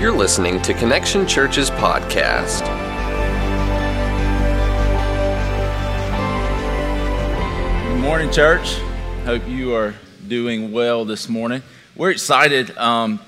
You're listening to Connection Church's podcast. Good morning, church. Hope you are doing well this morning. We're excited, um,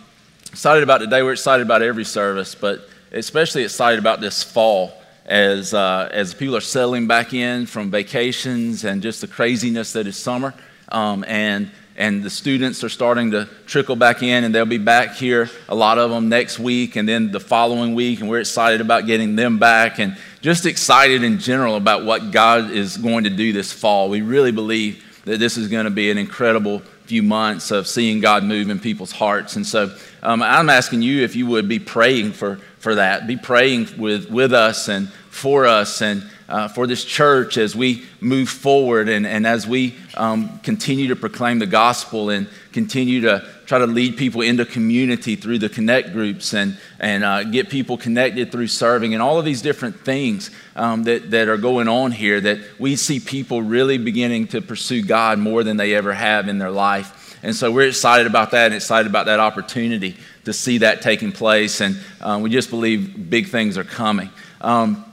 excited about today. We're excited about every service, but especially excited about this fall as uh, as people are settling back in from vacations and just the craziness that is summer. Um, and and the students are starting to trickle back in, and they'll be back here, a lot of them next week, and then the following week, and we're excited about getting them back, and just excited in general about what God is going to do this fall. We really believe that this is going to be an incredible few months of seeing God move in people's hearts. And so um, I'm asking you if you would be praying for, for that, be praying with, with us and for us and uh, for this church as we move forward and, and as we um, continue to proclaim the gospel and continue to try to lead people into community through the connect groups and, and uh, get people connected through serving and all of these different things um, that, that are going on here that we see people really beginning to pursue God more than they ever have in their life. And so we're excited about that and excited about that opportunity to see that taking place. And uh, we just believe big things are coming. Um,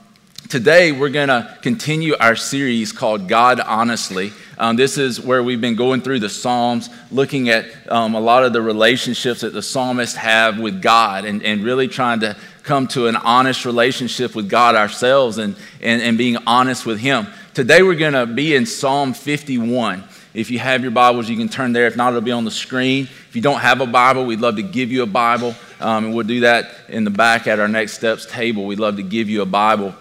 Today, we're going to continue our series called God Honestly. Um, this is where we've been going through the Psalms, looking at um, a lot of the relationships that the psalmists have with God, and, and really trying to come to an honest relationship with God ourselves and, and, and being honest with Him. Today, we're going to be in Psalm 51. If you have your Bibles, you can turn there. If not, it'll be on the screen. If you don't have a Bible, we'd love to give you a Bible. Um, and we'll do that in the back at our Next Steps table. We'd love to give you a Bible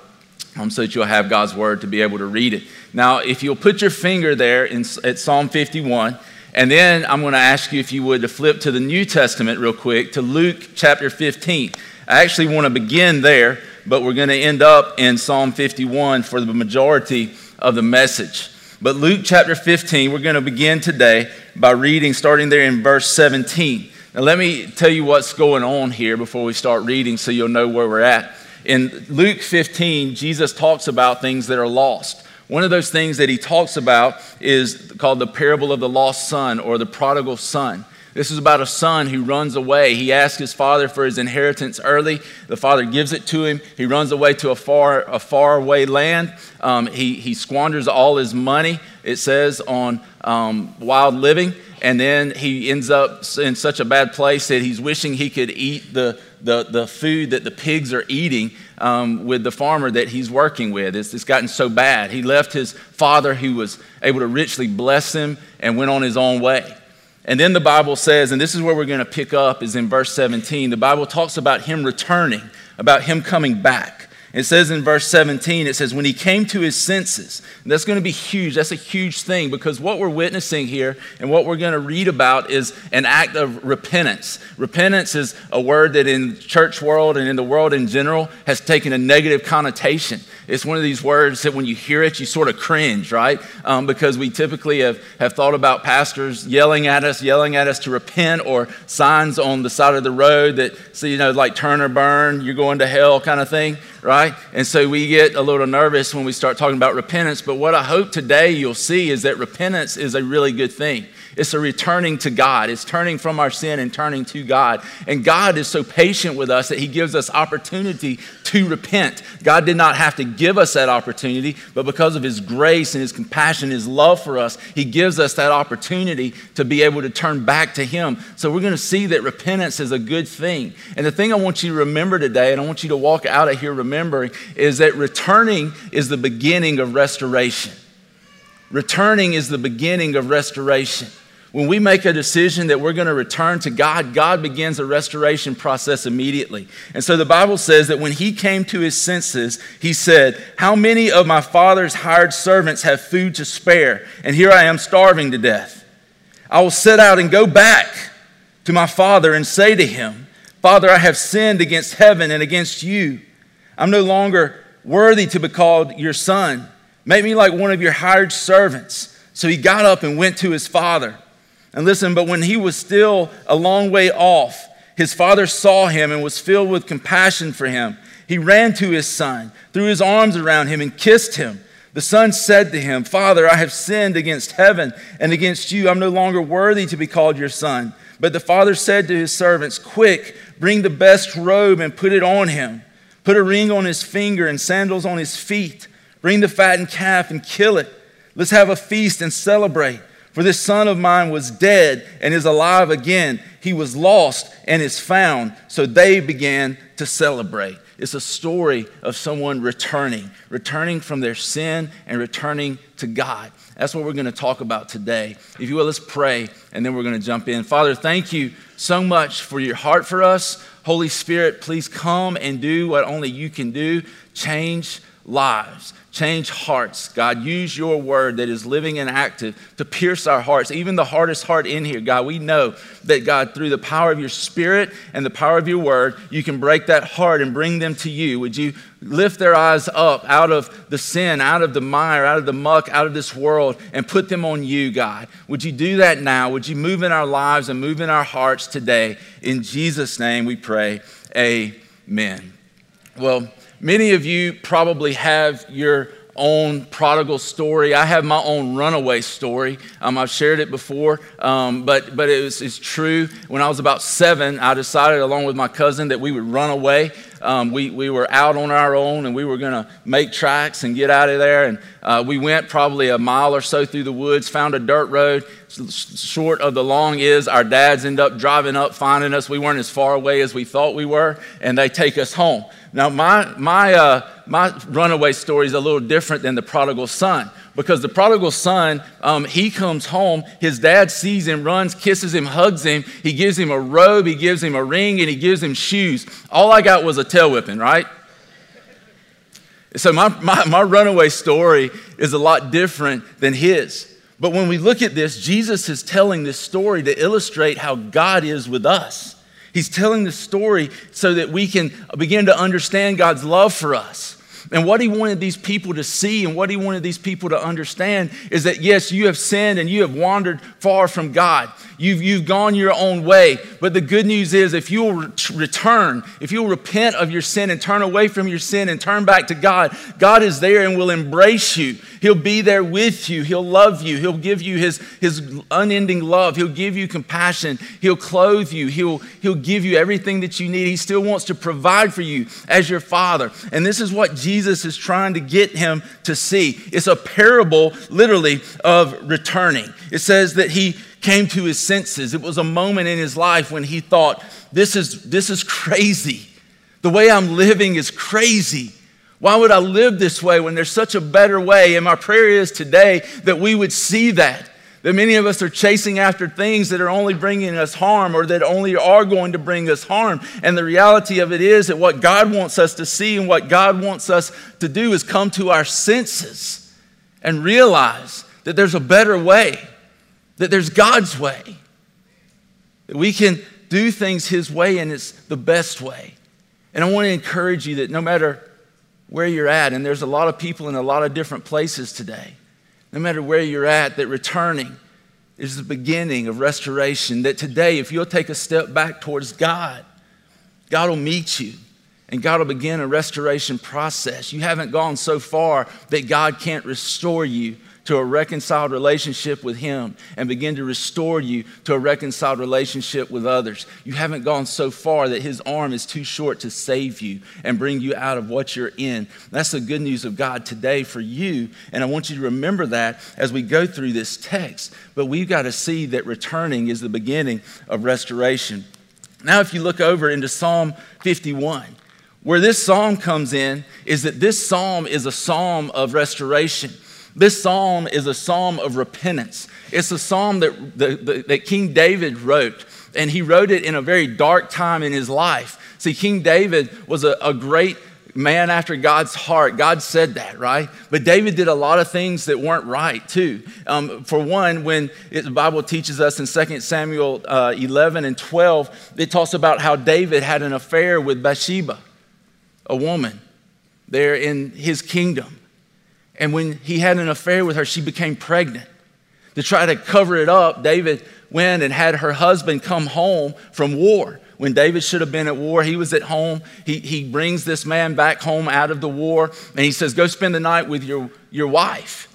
um, so that you'll have God's word to be able to read it. Now, if you'll put your finger there in, at Psalm 51, and then I'm going to ask you if you would to flip to the New Testament real quick to Luke chapter 15. I actually want to begin there, but we're going to end up in Psalm 51 for the majority of the message. But Luke chapter 15, we're going to begin today by reading, starting there in verse 17. Now, let me tell you what's going on here before we start reading so you'll know where we're at. In Luke 15, Jesus talks about things that are lost. One of those things that he talks about is called the parable of the lost son or the prodigal son. This is about a son who runs away. He asks his father for his inheritance early. The father gives it to him. He runs away to a far, a far away land. Um, he, he squanders all his money, it says, on um, wild living. And then he ends up in such a bad place that he's wishing he could eat the, the, the food that the pigs are eating um, with the farmer that he's working with. It's, it's gotten so bad. He left his father, who was able to richly bless him, and went on his own way. And then the Bible says, and this is where we're going to pick up, is in verse 17. The Bible talks about him returning, about him coming back. It says in verse 17, it says, when he came to his senses. That's going to be huge. That's a huge thing because what we're witnessing here and what we're going to read about is an act of repentance. Repentance is a word that in church world and in the world in general has taken a negative connotation. It's one of these words that when you hear it, you sort of cringe, right? Um, because we typically have, have thought about pastors yelling at us, yelling at us to repent, or signs on the side of the road that, so, you know, like turn or burn, you're going to hell kind of thing, right? And so we get a little nervous when we start talking about repentance. But what I hope today you'll see is that repentance is a really good thing. It's a returning to God. It's turning from our sin and turning to God. And God is so patient with us that He gives us opportunity to repent. God did not have to give us that opportunity, but because of His grace and His compassion, His love for us, He gives us that opportunity to be able to turn back to Him. So we're going to see that repentance is a good thing. And the thing I want you to remember today, and I want you to walk out of here remembering, is that returning is the beginning of restoration. Returning is the beginning of restoration. When we make a decision that we're going to return to God, God begins a restoration process immediately. And so the Bible says that when he came to his senses, he said, How many of my father's hired servants have food to spare? And here I am starving to death. I will set out and go back to my father and say to him, Father, I have sinned against heaven and against you. I'm no longer worthy to be called your son. Make me like one of your hired servants. So he got up and went to his father. And listen, but when he was still a long way off, his father saw him and was filled with compassion for him. He ran to his son, threw his arms around him, and kissed him. The son said to him, Father, I have sinned against heaven and against you. I'm no longer worthy to be called your son. But the father said to his servants, Quick, Bring the best robe and put it on him. Put a ring on his finger and sandals on his feet. Bring the fattened calf and kill it. Let's have a feast and celebrate. For this son of mine was dead and is alive again. He was lost and is found. So they began to celebrate. It's a story of someone returning, returning from their sin and returning to God. That's what we're going to talk about today. If you will, let's pray and then we're going to jump in. Father, thank you so much for your heart for us. Holy Spirit, please come and do what only you can do change lives. Change hearts. God, use your word that is living and active to pierce our hearts, even the hardest heart in here. God, we know that, God, through the power of your spirit and the power of your word, you can break that heart and bring them to you. Would you lift their eyes up out of the sin, out of the mire, out of the muck, out of this world, and put them on you, God? Would you do that now? Would you move in our lives and move in our hearts today? In Jesus' name we pray. Amen. Well, Many of you probably have your own prodigal story. I have my own runaway story. Um, I've shared it before, um, but, but it was, it's true. When I was about seven, I decided, along with my cousin, that we would run away. Um, we, we were out on our own and we were going to make tracks and get out of there. And uh, we went probably a mile or so through the woods, found a dirt road. Short of the long is our dads end up driving up, finding us. We weren't as far away as we thought we were, and they take us home. Now, my, my, uh, my runaway story is a little different than the prodigal son because the prodigal son, um, he comes home, his dad sees him, runs, kisses him, hugs him, he gives him a robe, he gives him a ring, and he gives him shoes. All I got was a tail whipping, right? So, my, my, my runaway story is a lot different than his. But when we look at this, Jesus is telling this story to illustrate how God is with us. He's telling the story so that we can begin to understand God's love for us. And what he wanted these people to see and what he wanted these people to understand is that, yes, you have sinned and you have wandered far from God. You've, you've gone your own way. But the good news is, if you will return, if you'll repent of your sin and turn away from your sin and turn back to God, God is there and will embrace you. He'll be there with you. He'll love you. He'll give you his, his unending love. He'll give you compassion. He'll clothe you. He'll, he'll give you everything that you need. He still wants to provide for you as your father. And this is what Jesus is trying to get him to see. It's a parable, literally, of returning. It says that he came to his senses. It was a moment in his life when he thought, this is, this is crazy. The way I'm living is crazy. Why would I live this way when there's such a better way? And my prayer is today that we would see that. That many of us are chasing after things that are only bringing us harm or that only are going to bring us harm. And the reality of it is that what God wants us to see and what God wants us to do is come to our senses and realize that there's a better way, that there's God's way, that we can do things His way and it's the best way. And I want to encourage you that no matter where you're at, and there's a lot of people in a lot of different places today, no matter where you're at, that returning is the beginning of restoration. That today, if you'll take a step back towards God, God will meet you and God will begin a restoration process. You haven't gone so far that God can't restore you to a reconciled relationship with Him and begin to restore you to a reconciled relationship with others. You haven't gone so far that His arm is too short to save you and bring you out of what you're in. That's the good news of God today for you. And I want you to remember that as we go through this text. But we've got to see that returning is the beginning of restoration. Now, if you look over into Psalm 51, where this psalm comes in is that this psalm is a psalm of restoration. This psalm is a psalm of repentance. It's a psalm that, that, that King David wrote, and he wrote it in a very dark time in his life. See, King David was a, a great man after God's heart. God said that, right? But David did a lot of things that weren't right, too. Um, for one, when it, the Bible teaches us in 2 Samuel uh, 11 and 12, it talks about how David had an affair with Bathsheba, a woman there in his kingdom. And when he had an affair with her, she became pregnant. To try to cover it up, David went and had her husband come home from war. When David should have been at war, he was at home. He, he brings this man back home out of the war and he says, Go spend the night with your, your wife.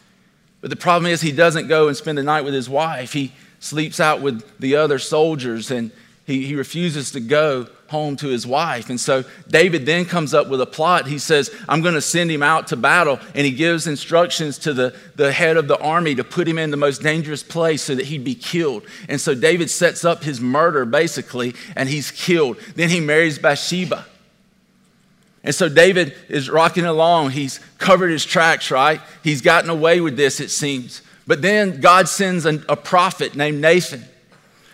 But the problem is, he doesn't go and spend the night with his wife. He sleeps out with the other soldiers and He, he refuses to go home to his wife. And so David then comes up with a plot. He says, I'm going to send him out to battle. And he gives instructions to the, the head of the army to put him in the most dangerous place so that he'd be killed. And so David sets up his murder, basically, and he's killed. Then he marries Bathsheba. And so David is rocking along. He's covered his tracks, right? He's gotten away with this, it seems. But then God sends a, a prophet named Nathan.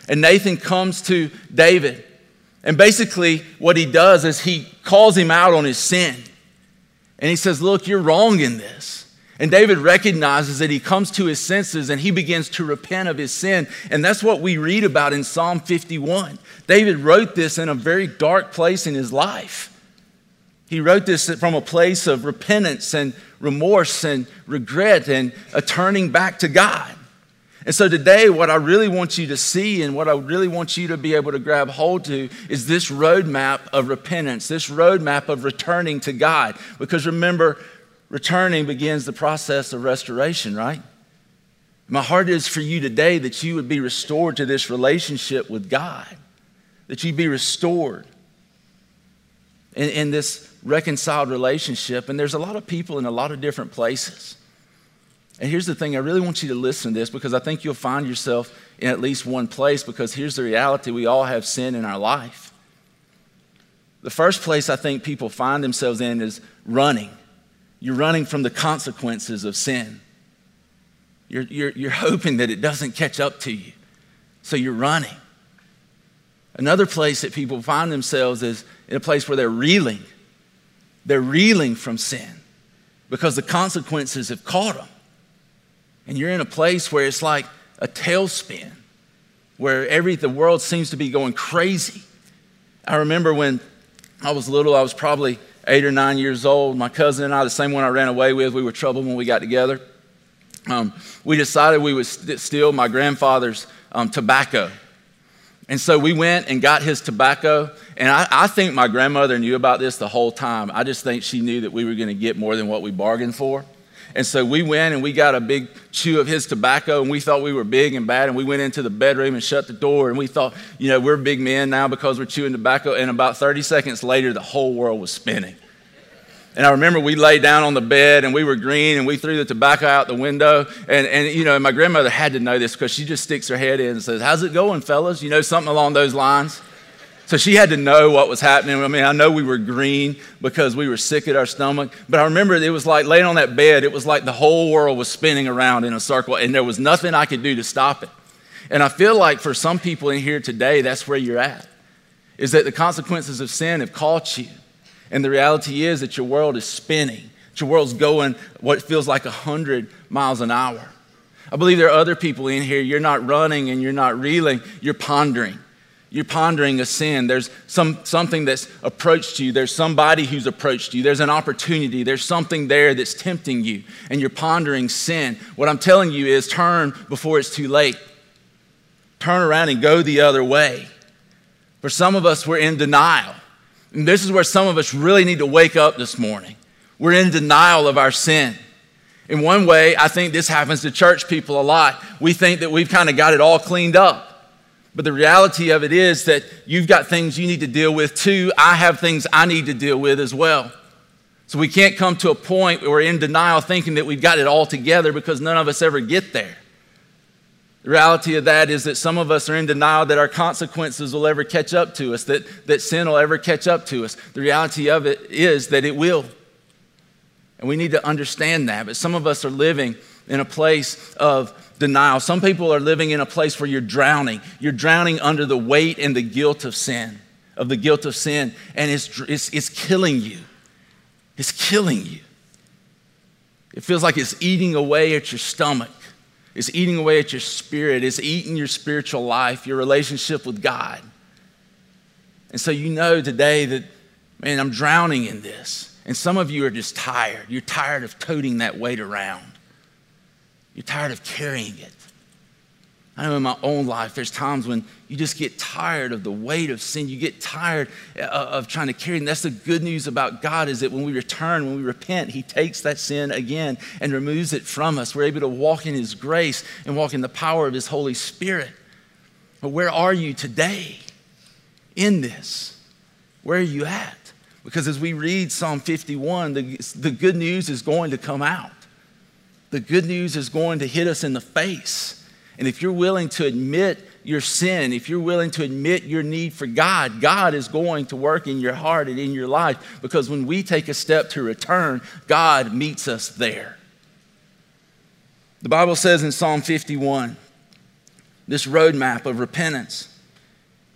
And Nathan comes to David. And basically, what he does is he calls him out on his sin. And he says, Look, you're wrong in this. And David recognizes that he comes to his senses and he begins to repent of his sin. And that's what we read about in Psalm 51. David wrote this in a very dark place in his life. He wrote this from a place of repentance and remorse and regret and a turning back to God. And so today, what I really want you to see and what I really want you to be able to grab hold to is this roadmap of repentance, this roadmap of returning to God. Because remember, returning begins the process of restoration, right? My heart is for you today that you would be restored to this relationship with God, that you'd be restored in, in this reconciled relationship. And there's a lot of people in a lot of different places. And here's the thing I really want you to listen to this because I think you'll find yourself in at least one place because here's the reality we all have sin in our life. The first place I think people find themselves in is running. You're running from the consequences of sin. You're, you're, you're hoping that it doesn't catch up to you. So you're running. Another place that people find themselves is in a place where they're reeling. They're reeling from sin because the consequences have caught them and you're in a place where it's like a tailspin, where every the world seems to be going crazy. I remember when I was little, I was probably eight or nine years old. My cousin and I, the same one I ran away with, we were troubled when we got together. Um, we decided we would st- steal my grandfather's um, tobacco. And so we went and got his tobacco. And I, I, think my grandmother knew about this the whole time. I just think she knew that we were going to get more than what we bargained for. And so we went and we got a big chew of his tobacco, and we thought we were big and bad. And we went into the bedroom and shut the door, and we thought, you know, we're big men now because we're chewing tobacco. And about 30 seconds later, the whole world was spinning. And I remember we lay down on the bed and we were green and we threw the tobacco out the window. And, and you know, my grandmother had to know this because she just sticks her head in and says, How's it going, fellas? You know, something along those lines. So she had to know what was happening. I mean, I know we were green because we were sick at our stomach, but I remember it was like laying on that bed, it was like the whole world was spinning around in a circle, and there was nothing I could do to stop it. And I feel like for some people in here today, that's where you're at, is that the consequences of sin have caught you. And the reality is that your world is spinning, that your world's going what feels like 100 miles an hour. I believe there are other people in here, you're not running and you're not reeling, you're pondering you're pondering a sin. There's some, something that's approached you. There's somebody who's approached you. There's an opportunity. There's something there that's tempting you, and you're pondering sin. What I'm telling you is turn before it's too late. Turn around and go the other way. For some of us, we're in denial. And this is where some of us really need to wake up this morning. We're in denial of our sin. In one way, I think this happens to church people a lot. We think that we've kind of got it all cleaned up. But the reality of it is that you've got things you need to deal with too. I have things I need to deal with as well. So we can't come to a point where we're in denial thinking that we've got it all together because none of us ever get there. The reality of that is that some of us are in denial that our consequences will ever catch up to us, that, that sin will ever catch up to us. The reality of it is that it will. And we need to understand that. But some of us are living in a place of denial. Some people are living in a place where you're drowning. You're drowning under the weight and the guilt of sin, of the guilt of sin, and it's, it's, it's killing you. It's killing you. It feels like it's eating away at your stomach. It's eating away at your spirit. It's eating your spiritual life, your relationship with God. And so you know today that, man, I'm drowning in this. And some of you are just tired. You're tired of toting that weight around. You're tired of carrying it. I know in my own life, there's times when you just get tired of the weight of sin. You get tired uh, of trying to carry it. And that's the good news about God is that when we return, when we repent, He takes that sin again and removes it from us. We're able to walk in His grace and walk in the power of His Holy Spirit. But where are you today? in this? Where are you at? Because as we read Psalm 51, the, the good news is going to come out. The good news is going to hit us in the face. And if you're willing to admit your sin, if you're willing to admit your need for God, God is going to work in your heart and in your life because when we take a step to return, God meets us there. The Bible says in Psalm 51, this roadmap of repentance,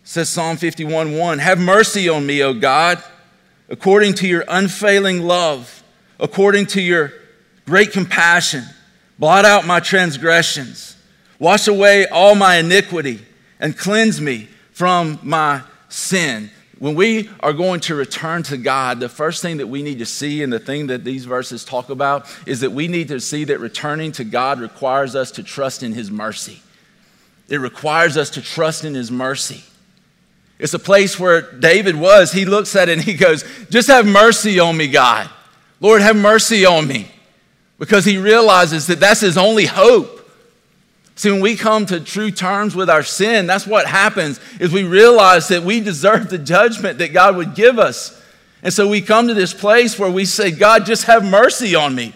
says Psalm 51 1, Have mercy on me, O God, according to your unfailing love, according to your great compassion. Blot out my transgressions Wash away all my iniquity and cleanse me from my sin. When we are going to return to God, the first thing that we need to see, and the thing that these verses talk about, is that we need to see that returning to God requires us to trust in His mercy. It requires us to trust in His mercy. It's a place where David was. He looks at it and he goes, Just have mercy on me, God. Lord, have mercy on me. Because he realizes that that's his only hope. See, when we come to true terms with our sin, that's what happens is we realize that we deserve the judgment that God would give us. And so we come to this place where we say, God, just have mercy on me.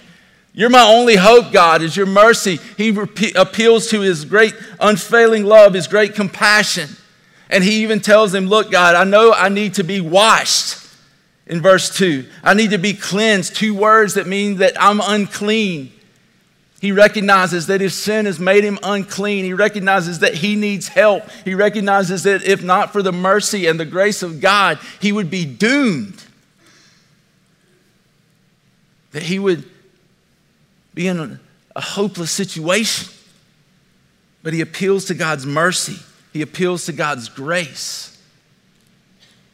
You're my only hope, God, is your mercy. He rep- appeals to his great unfailing love, his great compassion. And he even tells him, Look, God, I know I need to be washed in verse 2. I need to be cleansed. Two words that mean that I'm unclean. He recognizes that his sin has made him unclean. He recognizes that he needs help. He recognizes that if not for the mercy and the grace of God, he would be doomed. That he would be in a, hopeless situation. But he appeals to God's mercy, he appeals to God's grace.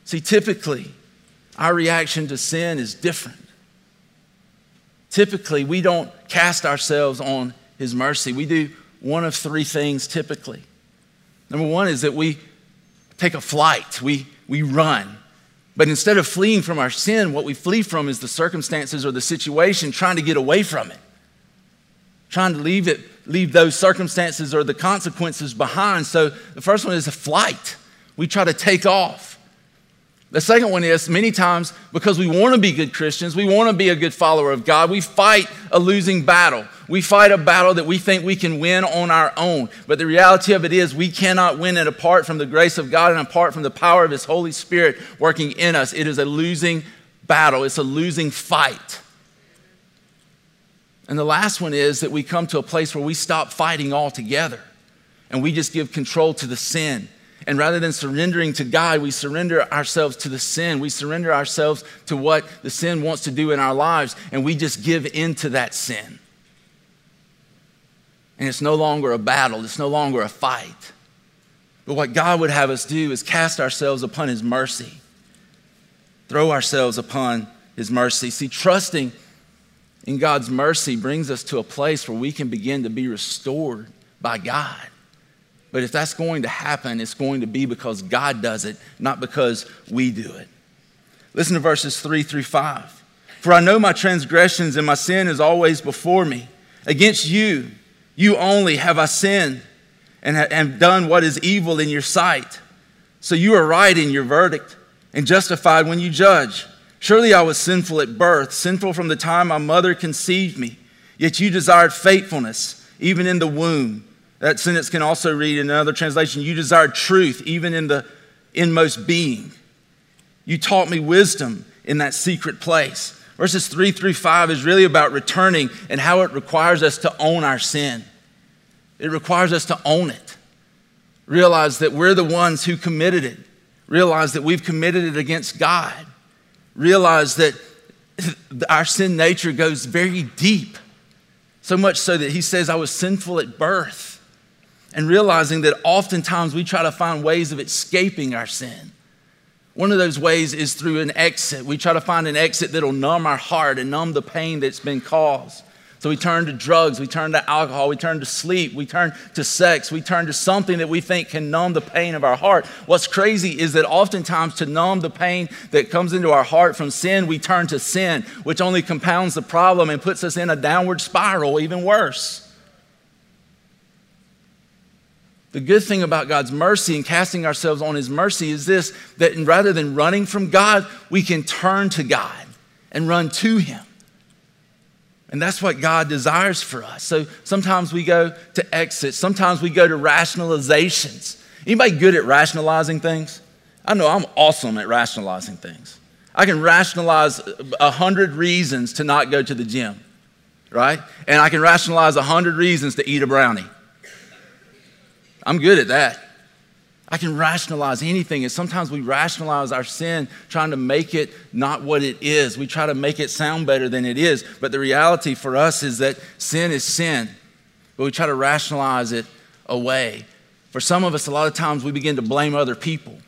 See, typically, our reaction to sin is different typically we don't cast ourselves on his mercy. We do one of three things typically. Number one is that we take a flight, we, we run. But instead of fleeing from our sin, what we flee from is the circumstances or the situation, trying to get away from it, trying to leave it, leave those circumstances or the consequences behind. So the first one is a flight. We try to take off. The second one is many times because we want to be good Christians, we want to be a good follower of God, we fight a losing battle. We fight a battle that we think we can win on our own. But the reality of it is, we cannot win it apart from the grace of God and apart from the power of His Holy Spirit working in us. It is a losing battle, it's a losing fight. And the last one is that we come to a place where we stop fighting altogether and we just give control to the sin and rather than surrendering to God, we surrender ourselves to the sin. We surrender ourselves to what the sin wants to do in our lives, and we just give into that sin. And it's no longer a battle, it's no longer a fight. But what God would have us do is cast ourselves upon His mercy, throw ourselves upon His mercy. See, trusting in God's mercy brings us to a place where we can begin to be restored by God. But if that's going to happen, it's going to be because God does it, not because we do it. Listen to verses 3 through 5. For I know my transgressions and my sin is always before me. Against you, you only have I sinned and have done what is evil in your sight. So you are right in your verdict and justified when you judge. Surely I was sinful at birth, sinful from the time my mother conceived me. Yet you desired faithfulness, even in the womb. That sentence can also read in another translation You desired truth even in the inmost being. You taught me wisdom in that secret place. Verses 3 through 5 is really about returning and how it requires us to own our sin. It requires us to own it. Realize that we're the ones who committed it. Realize that we've committed it against God. Realize that our sin nature goes very deep. So much so that he says, I was sinful at birth and realizing that oftentimes we try to find ways of escaping our sin. One of those ways is through an exit. We try to find an exit that'll numb our heart and numb the pain that's been caused. So we turn to drugs, we turn to alcohol, we turn to sleep, we turn to sex, we turn to something that we think can numb the pain of our heart. What's crazy is that oftentimes to numb the pain that comes into our heart from sin, we turn to sin, which only compounds the problem and puts us in a downward spiral, even worse. The good thing about God's mercy and casting ourselves on His mercy is this that rather than running from God, we can turn to God and run to Him. And that's what God desires for us. So sometimes we go to exits, sometimes we go to rationalizations. Anybody good at rationalizing things? I know I'm awesome at rationalizing things. I can rationalize a hundred reasons to not go to the gym, right? And I can rationalize a hundred reasons to eat a brownie. I'm good at that. I can rationalize anything. And sometimes we rationalize our sin trying to make it not what it is. We try to make it sound better than it is. But the reality for us is that sin is sin. But we try to rationalize it away. For some of us, a lot of times we begin to blame other people.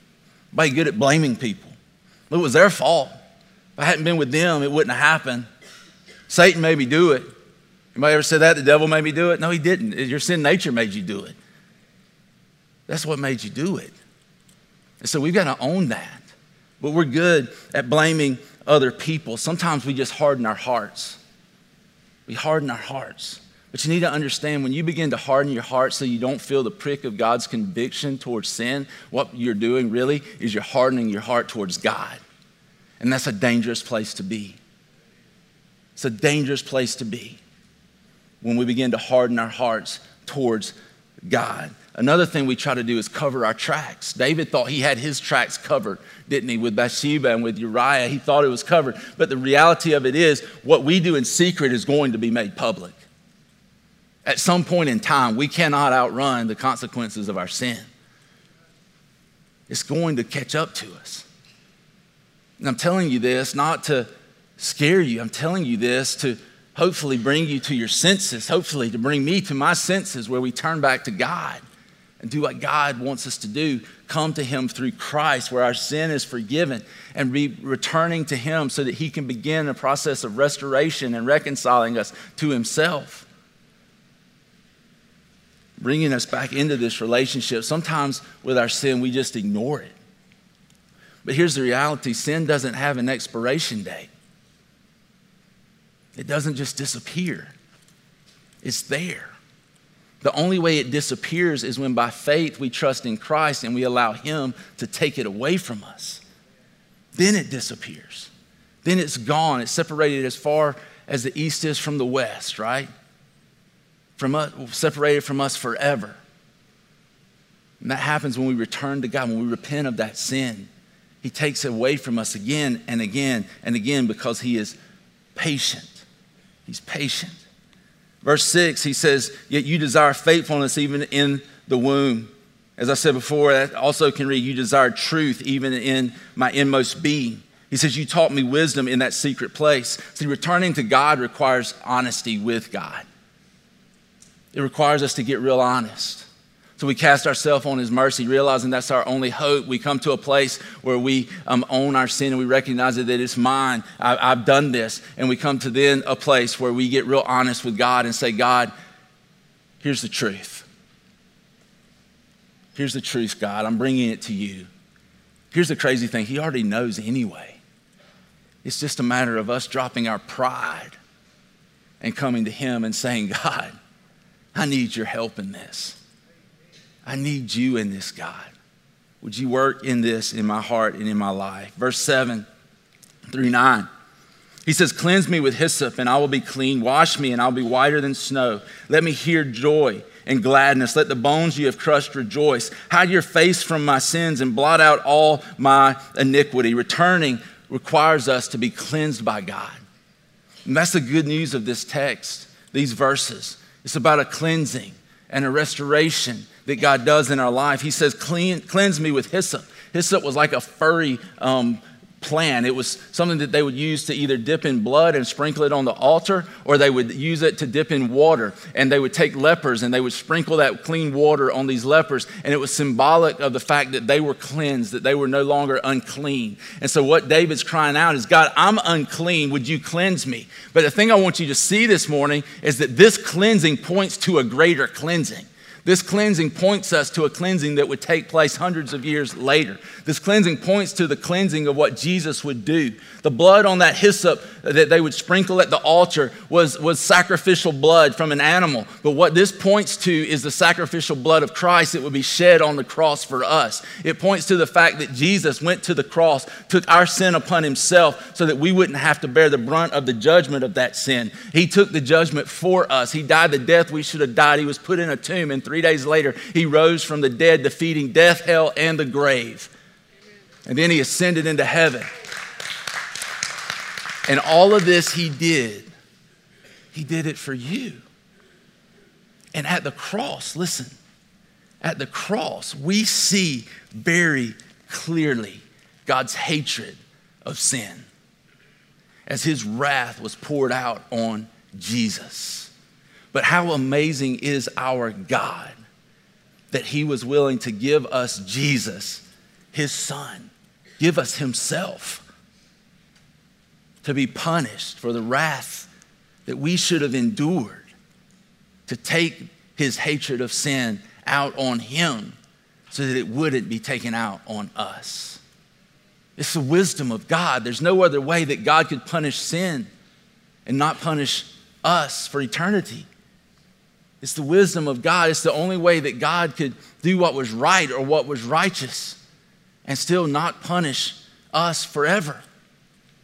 By good at blaming people. It was their fault. If I hadn't been with them, it wouldn't have happened. Satan made me do it. Anybody ever said that? The devil made me do it? No, he didn't. Your sin nature made you do it. That's what made you do it. And so we've got to own that. But we're good at blaming other people. Sometimes we just harden our hearts. We harden our hearts. But you need to understand when you begin to harden your heart so you don't feel the prick of God's conviction towards sin, what you're doing really is you're hardening your heart towards God. And that's a dangerous place to be. It's a dangerous place to be when we begin to harden our hearts towards God. Another thing we try to do is cover our tracks. David thought he had his tracks covered, didn't he? With Bathsheba and with Uriah, he thought it was covered. But the reality of it is, what we do in secret is going to be made public. At some point in time, we cannot outrun the consequences of our sin. It's going to catch up to us. And I'm telling you this not to scare you, I'm telling you this to hopefully bring you to your senses, hopefully to bring me to my senses where we turn back to God and do what God wants us to do. Come to Him through Christ, where our sin is forgiven, and be returning to Him so that He can begin a process of restoration and reconciling us to Himself. Bringing us back into this relationship. Sometimes with our sin, we just ignore it. But here's the reality sin doesn't have an expiration date, it doesn't just disappear, it's there. The only way it disappears is when by faith we trust in Christ and we allow Him to take it away from us. Then it disappears. Then it's gone. It's separated as far as the east is from the west, right? From us, separated from us forever. And that happens when we return to God, when we repent of that sin. He takes it away from us again and again and again because He is patient. He's patient. Verse 6, he says, Yet you desire faithfulness even in the womb. As I said before, that also can read, You desire truth even in my inmost being. He says, You taught me wisdom in that secret place. See, returning to God requires honesty with God, it requires us to get real honest. So we cast ourselves on His mercy, realizing that's our only hope. We come to a place where we um, own our sin and we recognize that it's mine. I, I've done this. And we come to then a place where we get real honest with God and say, God, here's the truth. Here's the truth, God. I'm bringing it to you. Here's the crazy thing He already knows anyway. It's just a matter of us dropping our pride and coming to Him and saying, God, I need your help in this. I need you in this, God. Would you work in this in my heart and in my life? Verse 7 through 9. He says, Cleanse me with hyssop, and I will be clean. Wash me, and I'll be whiter than snow. Let me hear joy and gladness. Let the bones you have crushed rejoice. Hide your face from my sins and blot out all my iniquity. Returning requires us to be cleansed by God. And that's the good news of this text, these verses. It's about a cleansing and a restoration that God does in our life. He says, Clean, Cleanse me with hyssop. Hyssop was like a furry um, plant. It was something that they would use to either dip in blood and sprinkle it on the altar, or they would use it to dip in water. And they would take lepers and they would sprinkle that clean water on these lepers. And it was symbolic of the fact that they were cleansed, that they were no longer unclean. And so, what David's crying out is, God, I'm unclean. Would you cleanse me? But the thing I want you to see this morning is that this cleansing points to a greater cleansing This cleansing points us to a cleansing that would take place hundreds of years later. This cleansing points to the cleansing of what Jesus would do. The blood on that hyssop that they would sprinkle at the altar was, was sacrificial blood from an animal. But what this points to is the sacrificial blood of Christ that would be shed on the cross for us. It points to the fact that Jesus went to the cross, took our sin upon himself so that we wouldn't have to bear the brunt of the judgment of that sin. He took the judgment for us. He died the death we should have died. He was put in a tomb, and three Three days later, he rose from the dead, defeating death, hell, and the grave. And then he ascended into heaven. And all of this he did, he did it for you. And at the cross, listen, at the cross, we see very clearly God's hatred of sin as his wrath was poured out on Jesus. But how amazing is our God that He was willing to give us Jesus, His Son, give us Himself to be punished for the wrath that we should have endured, to take His hatred of sin out on Him so that it wouldn't be taken out on us. It's the wisdom of God. There's no other way that God could punish sin and not punish us for eternity. It's the wisdom of God. It's the only way that God could do what was right or what was righteous and still not punish us forever,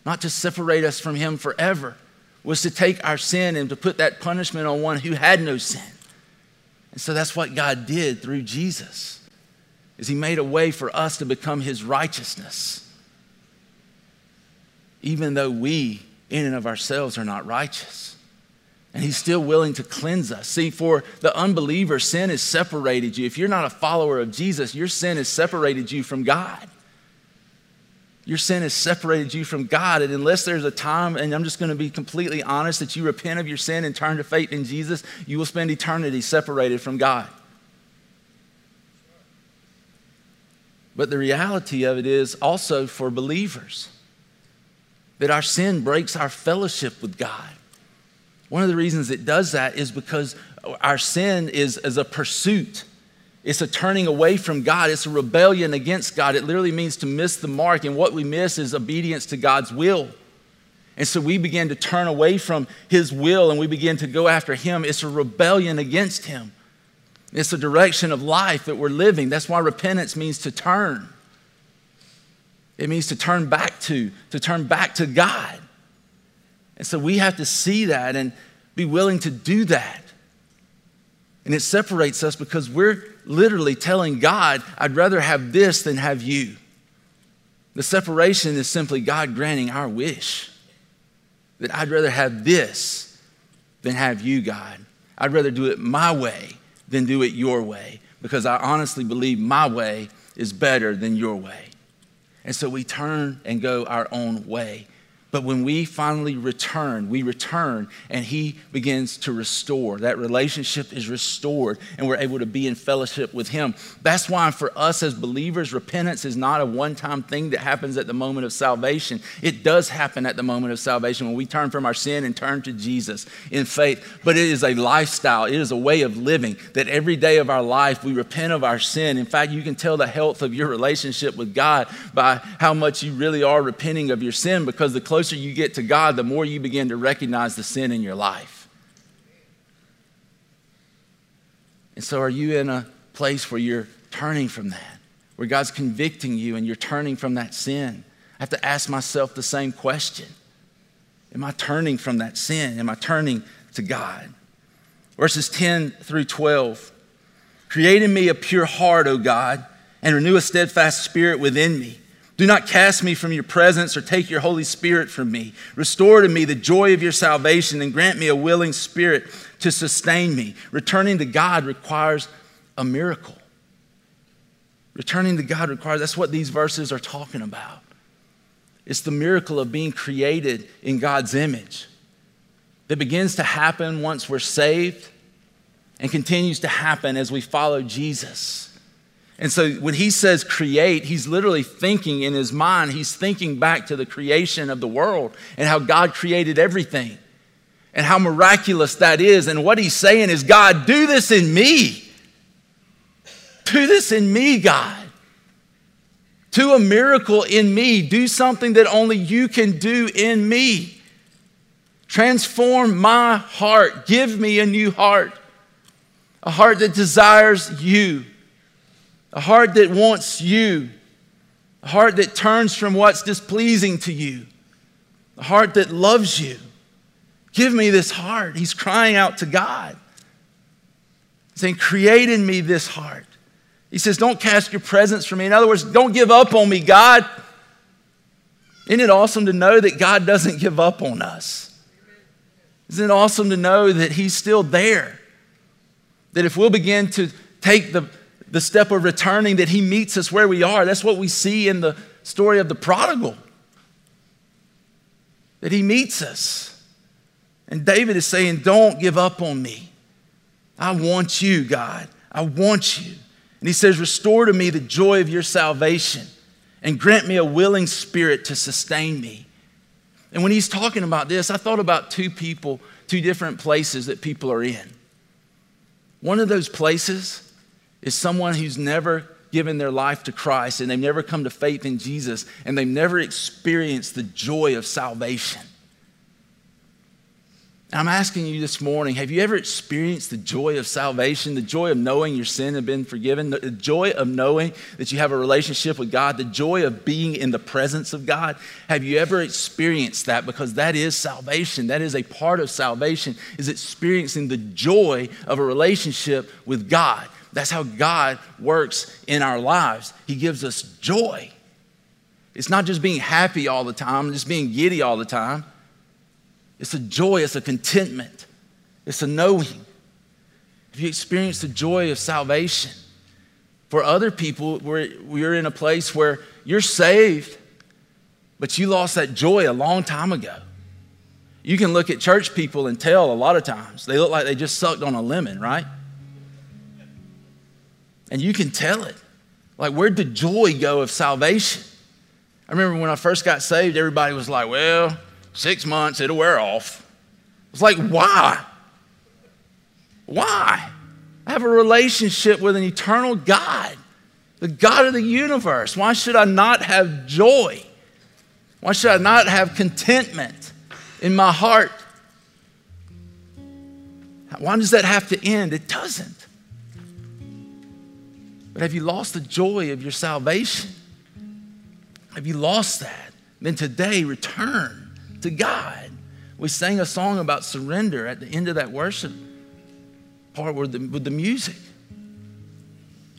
not to separate us from Him forever, was to take our sin and to put that punishment on one who had no sin. And so that's what God did through Jesus. Is he made a way for us to become his righteousness. Even though we in and of ourselves are not righteous. And he's still willing to cleanse us. See, for the unbeliever, sin has separated you. If you're not a follower of Jesus, your sin has separated you from God. Your sin has separated you from God. And unless there's a time, and I'm just going to be completely honest, that you repent of your sin and turn to faith in Jesus, you will spend eternity separated from God. But the reality of it is also for believers that our sin breaks our fellowship with God. One of the reasons it does that is because our sin is, is a pursuit. It's a turning away from God. It's a rebellion against God. It literally means to miss the mark. And what we miss is obedience to God's will. And so we begin to turn away from His will and we begin to go after Him. It's a rebellion against Him. It's a direction of life that we're living. That's why repentance means to turn. It means to turn back to, to turn back to God. And so we have to see that and be willing to do that. And it separates us because we're literally telling God, I'd rather have this than have you. The separation is simply God granting our wish that I'd rather have this than have you, God. I'd rather do it my way than do it your way because I honestly believe my way is better than your way. And so we turn and go our own way. But when we finally return, we return and He begins to restore. That relationship is restored and we're able to be in fellowship with Him. That's why for us as believers, repentance is not a one time thing that happens at the moment of salvation. It does happen at the moment of salvation when we turn from our sin and turn to Jesus in faith. But it is a lifestyle, it is a way of living that every day of our life we repent of our sin. In fact, you can tell the health of your relationship with God by how much you really are repenting of your sin because the closer closer you get to God, the more you begin to recognize the sin in your life. And so, are you in a place where you're turning from that, where God's convicting you and you're turning from that sin? I have to ask myself the same question Am I turning from that sin? Am I turning to God? Verses 10 through 12 Create in me a pure heart, O God, and renew a steadfast spirit within me. Do not cast me from your presence or take your Holy Spirit from me. Restore to me the joy of your salvation and grant me a willing spirit to sustain me. Returning to God requires a miracle. Returning to God requires, that's what these verses are talking about. It's the miracle of being created in God's image that begins to happen once we're saved and continues to happen as we follow Jesus. And so when he says create, he's literally thinking in his mind, he's thinking back to the creation of the world and how God created everything and how miraculous that is. And what he's saying is, God, do this in me. Do this in me, God. Do a miracle in me. Do something that only you can do in me. Transform my heart. Give me a new heart, a heart that desires you, a heart that wants you, a heart that turns from what's displeasing to you, a heart that loves you. Give me this heart. He's crying out to God, saying, Create in me this heart. He says, Don't cast your presence from me. In other words, don't give up on me, God. Isn't it awesome to know that God doesn't give up on us? Isn't it awesome to know that He's still there? That if we'll begin to take the, the step of returning, that He meets us where we are. That's what we see in the story of the prodigal. That He meets us. And David is saying, Don't give up on me. I want you, God. I want you. And he says, Restore to me the joy of your salvation and grant me a willing spirit to sustain me. And when he's talking about this, I thought about two people, two different places that people are in. One of those places is someone who's never given their life to Christ and they've never come to faith in Jesus and they've never experienced the joy of salvation. I'm asking you this morning have you ever experienced the joy of salvation, the joy of knowing your sin had been forgiven, the joy of knowing that you have a relationship with God, the joy of being in the presence of God? Have you ever experienced that? Because that is salvation. That is a part of salvation, is experiencing the joy of a relationship with God. That's how God works in our lives. He gives us joy. It's not just being happy all the time, just being giddy all the time. It's a joy, it's a contentment, it's a knowing. If you experience the joy of salvation, for other people, we're, we're in a place where you're saved, but you lost that joy a long time ago. You can look at church people and tell a lot of times they look like they just sucked on a lemon, right? And you can tell it. Like, where'd the joy go of salvation? I remember when I first got saved, everybody was like, well, six months, it'll wear off. It's like, why? Why? I have a relationship with an eternal God, the God of the universe. Why should I not have joy? Why should I not have contentment in my heart? Why does that have to end? It doesn't. But have you lost the joy of your salvation? Have you lost that? Then today, return to God. We sang a song about surrender at the end of that worship part with the, with the music.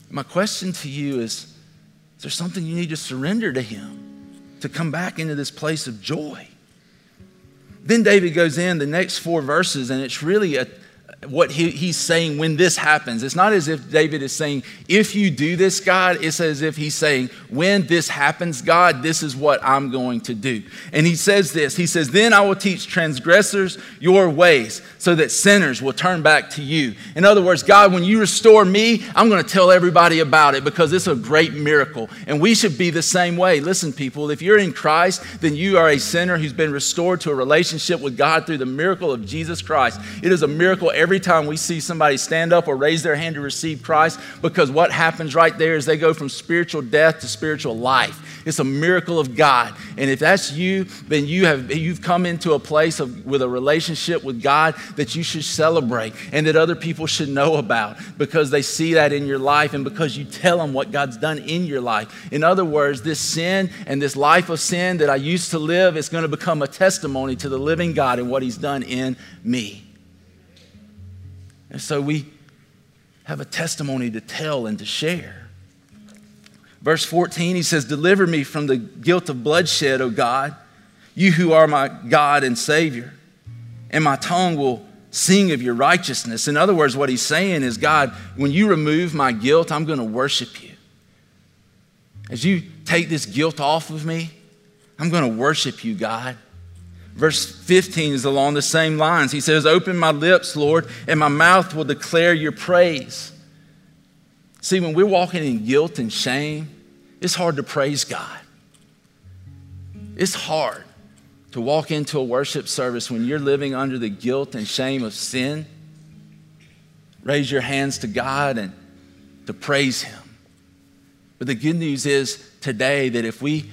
My question to you is Is there something you need to surrender to Him to come back into this place of joy? Then David goes in the next four verses, and it's really a, what he, he's saying when this happens. It's not as if David is saying, if you do this, God, it's as if he's saying, when this happens, God, this is what I'm going to do. And he says this He says, Then I will teach transgressors your ways so that sinners will turn back to you. In other words, God, when you restore me, I'm going to tell everybody about it because it's a great miracle. And we should be the same way. Listen, people, if you're in Christ, then you are a sinner who's been restored to a relationship with God through the miracle of Jesus Christ. It is a miracle every every time we see somebody stand up or raise their hand to receive Christ because what happens right there is they go from spiritual death to spiritual life. It's a miracle of God. And if that's you, then you have you've come into a place of, with a relationship with God that you should celebrate and that other people should know about because they see that in your life and because you tell them what God's done in your life. In other words, this sin and this life of sin that I used to live is going to become a testimony to the living God and what he's done in me. And so we have a testimony to tell and to share. Verse 14, he says, Deliver me from the guilt of bloodshed, O God, you who are my God and Savior, and my tongue will sing of your righteousness. In other words, what he's saying is, God, when you remove my guilt, I'm going to worship you. As you take this guilt off of me, I'm going to worship you, God. Verse 15 is along the same lines. He says, Open my lips, Lord, and my mouth will declare your praise. See, when we're walking in guilt and shame, it's hard to praise God. It's hard to walk into a worship service when you're living under the guilt and shame of sin. Raise your hands to God and to praise Him. But the good news is today that if we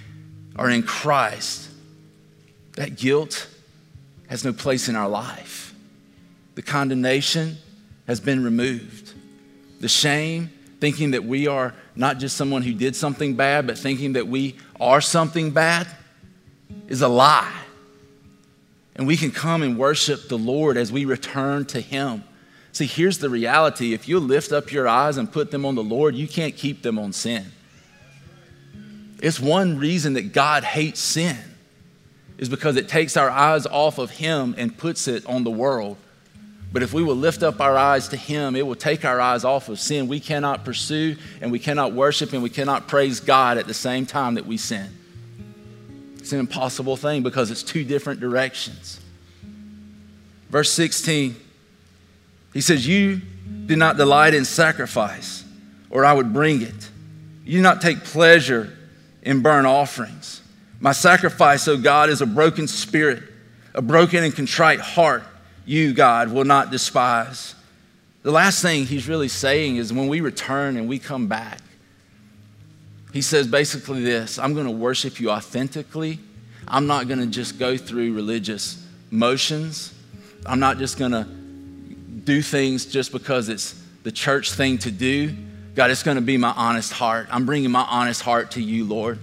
are in Christ, that guilt has no place in our life. The condemnation has been removed. The shame, thinking that we are not just someone who did something bad, but thinking that we are something bad, is a lie. And we can come and worship the Lord as we return to Him. See, here's the reality if you lift up your eyes and put them on the Lord, you can't keep them on sin. It's one reason that God hates sin, is because it takes our eyes off of Him and puts it on the world. But if we will lift up our eyes to Him, it will take our eyes off of sin. We cannot pursue and we cannot worship and we cannot praise God at the same time that we sin. It's an impossible thing because it's two different directions. Verse 16, he says, You do not delight in sacrifice, or I would bring it. You do not take pleasure in burnt offerings. My sacrifice, O God, is a broken spirit, a broken and contrite heart, you, God, will not despise. The last thing he's really saying is when we return and we come back, he says basically this I'm going to worship you authentically. I'm not going to just go through religious motions. I'm not just going to do things just because it's the church thing to do. God, it's going to be my honest heart. I'm bringing my honest heart to you, Lord.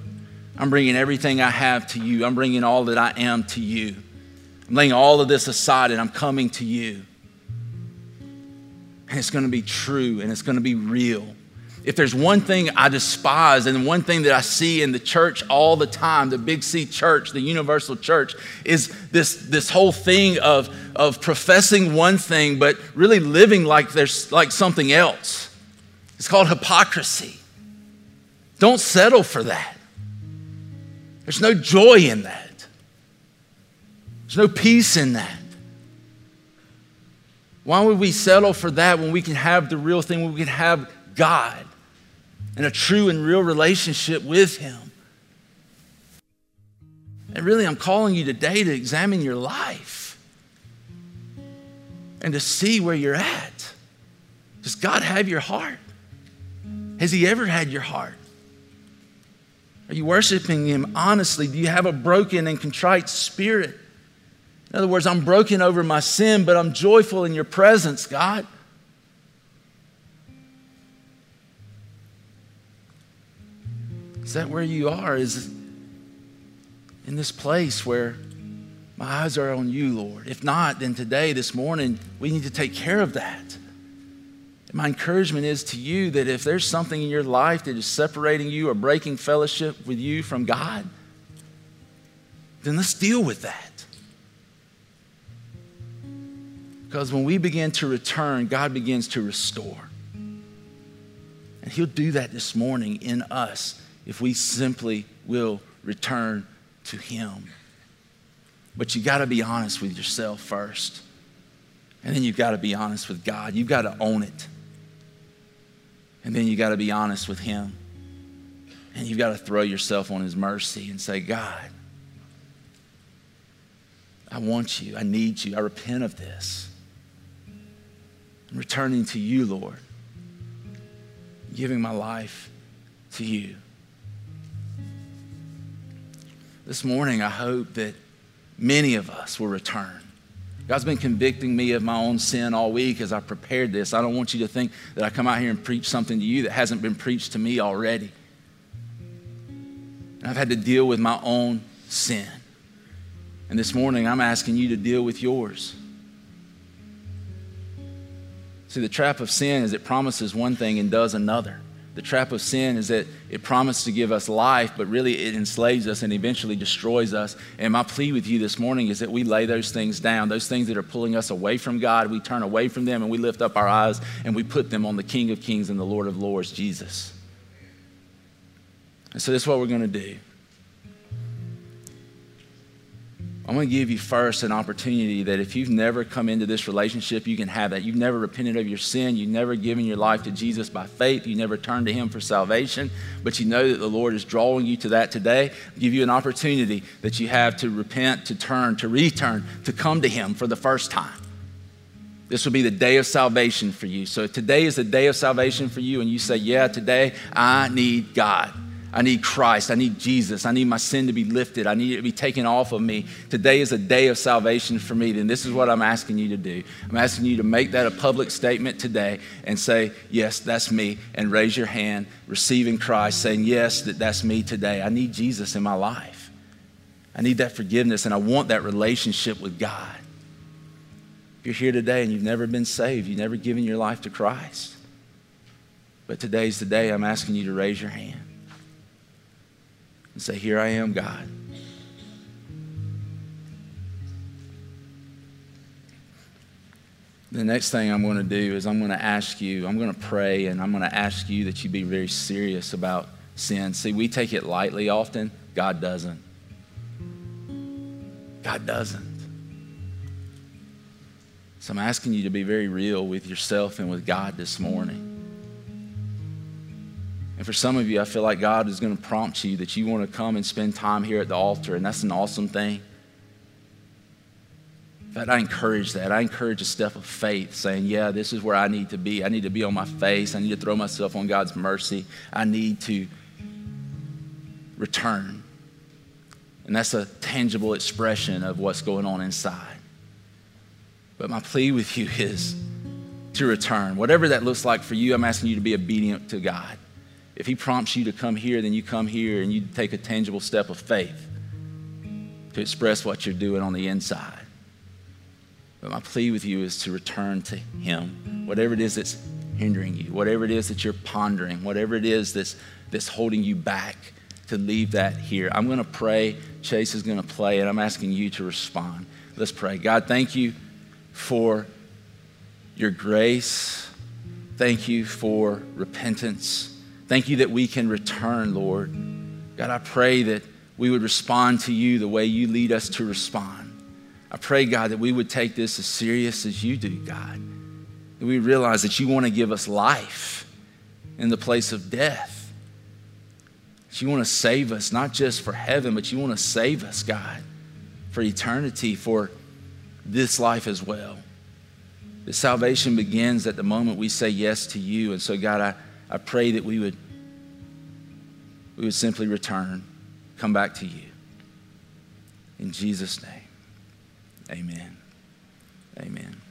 I'm bringing everything I have to you. I'm bringing all that I am to you. I'm laying all of this aside and I'm coming to you. And it's going to be true and it's going to be real if there's one thing I despise and one thing that I see in the church all the time, the Big C church, the universal church, is this, this whole thing of, of professing one thing but really living like there's like something else. It's called hypocrisy. Don't settle for that. There's no joy in that. There's no peace in that. Why would we settle for that when we can have the real thing, when we can have God? and a true and real relationship with Him. And really, I'm calling you today to examine your life and to see where you're at. Does God have your heart? Has He ever had your heart? Are you worshiping Him honestly? Do you have a broken and contrite spirit? In other words, I'm broken over my sin, but I'm joyful in your presence, God. Is that where you are? Is in this place where my eyes are on you, Lord? If not, then today, this morning, we need to take care of that. My encouragement is to you that if there's something in your life that is separating you or breaking fellowship with you from God, then let's deal with that. Because when we begin to return, God begins to restore. And He'll do that this morning in us if we simply will return to Him. But you got to be honest with yourself first. And then you've got to be honest with God. You've got to own it. And then you've got to be honest with Him. And you've got to throw yourself on His mercy and say, God, I want you. I need you. I repent of this. I'm returning to you, Lord, giving my life to you. This morning, I hope that many of us will return. God's been convicting me of my own sin all week as I prepared this. I don't want you to think that I come out here and preach something to you that hasn't been preached to me already. And I've had to deal with my own sin. And this morning, I'm asking you to deal with yours. See, the trap of sin is it promises one thing and does another. The trap of sin is that it promises to give us life, but really it enslaves us and eventually destroys us. And my plea with you this morning is that we lay those things down, those things that are pulling us away from God. We turn away from them and we lift up our eyes and we put them on the King of Kings and the Lord of Lords, Jesus. And so this is what we're going to do. I'm going to give you first an opportunity that if you've never come into this relationship, you can have that. You've never repented of your sin. You've never given your life to Jesus by faith. You never turned to Him for salvation. But you know that the Lord is drawing you to that today. I'll give you an opportunity that you have to repent, to turn, to return, to come to Him for the first time. This will be the day of salvation for you. So today is the day of salvation for you, and you say, Yeah, today I need God. I need Christ. I need Jesus. I need my sin to be lifted. I need it to be taken off of me. Today is a day of salvation for me. Then this is what I'm asking you to do. I'm asking you to make that a public statement today and say, Yes, that's me. And raise your hand, receiving Christ, saying, Yes, that that's me today. I need Jesus in my life. I need that forgiveness, and I want that relationship with God If you're here today and you've never been saved, you've never given your life to Christ. But today's the day I'm asking you to raise your hand and say, Here I am, God. The next thing I'm going to do is I'm going to ask you, I'm going to pray, and I'm going to ask you that you be very serious about sin. See, we take it lightly often, God doesn't. God doesn't. So I'm asking you to be very real with yourself and with God this morning. And for some of you, I feel like God is going to prompt you that you want to come and spend time here at the altar, and that's an awesome thing. In fact, I encourage that. I encourage a step of faith saying, Yeah, this is where I need to be. I need to be on my face. I need to throw myself on God's mercy. I need to return. And that's a tangible expression of what's going on inside. But my plea with you is to return. Whatever that looks like for you, I'm asking you to be obedient to God. If He prompts you to come here, then you come here and you take a tangible step of faith to express what you're doing on the inside. But my plea with you is to return to Him. Whatever it is that's hindering you, whatever it is that you're pondering, whatever it is that's, that's holding you back, to leave that here. I'm going to pray. Chase is going to play, and I'm asking you to respond. Let's pray. God, thank you for your grace. Thank you for repentance. Thank you that we can return, Lord. God, I pray that we would respond to you the way you lead us to respond. I pray, God, that we would take this as serious as you do, God. That we realize that you want to give us life in the place of death. That you want to save us, not just for heaven, but you want to save us, God, for eternity, for this life as well. The salvation begins at the moment we say yes to you. And so, God, I, I pray that we would, we would simply return, come back to you. In Jesus' name, amen. Amen.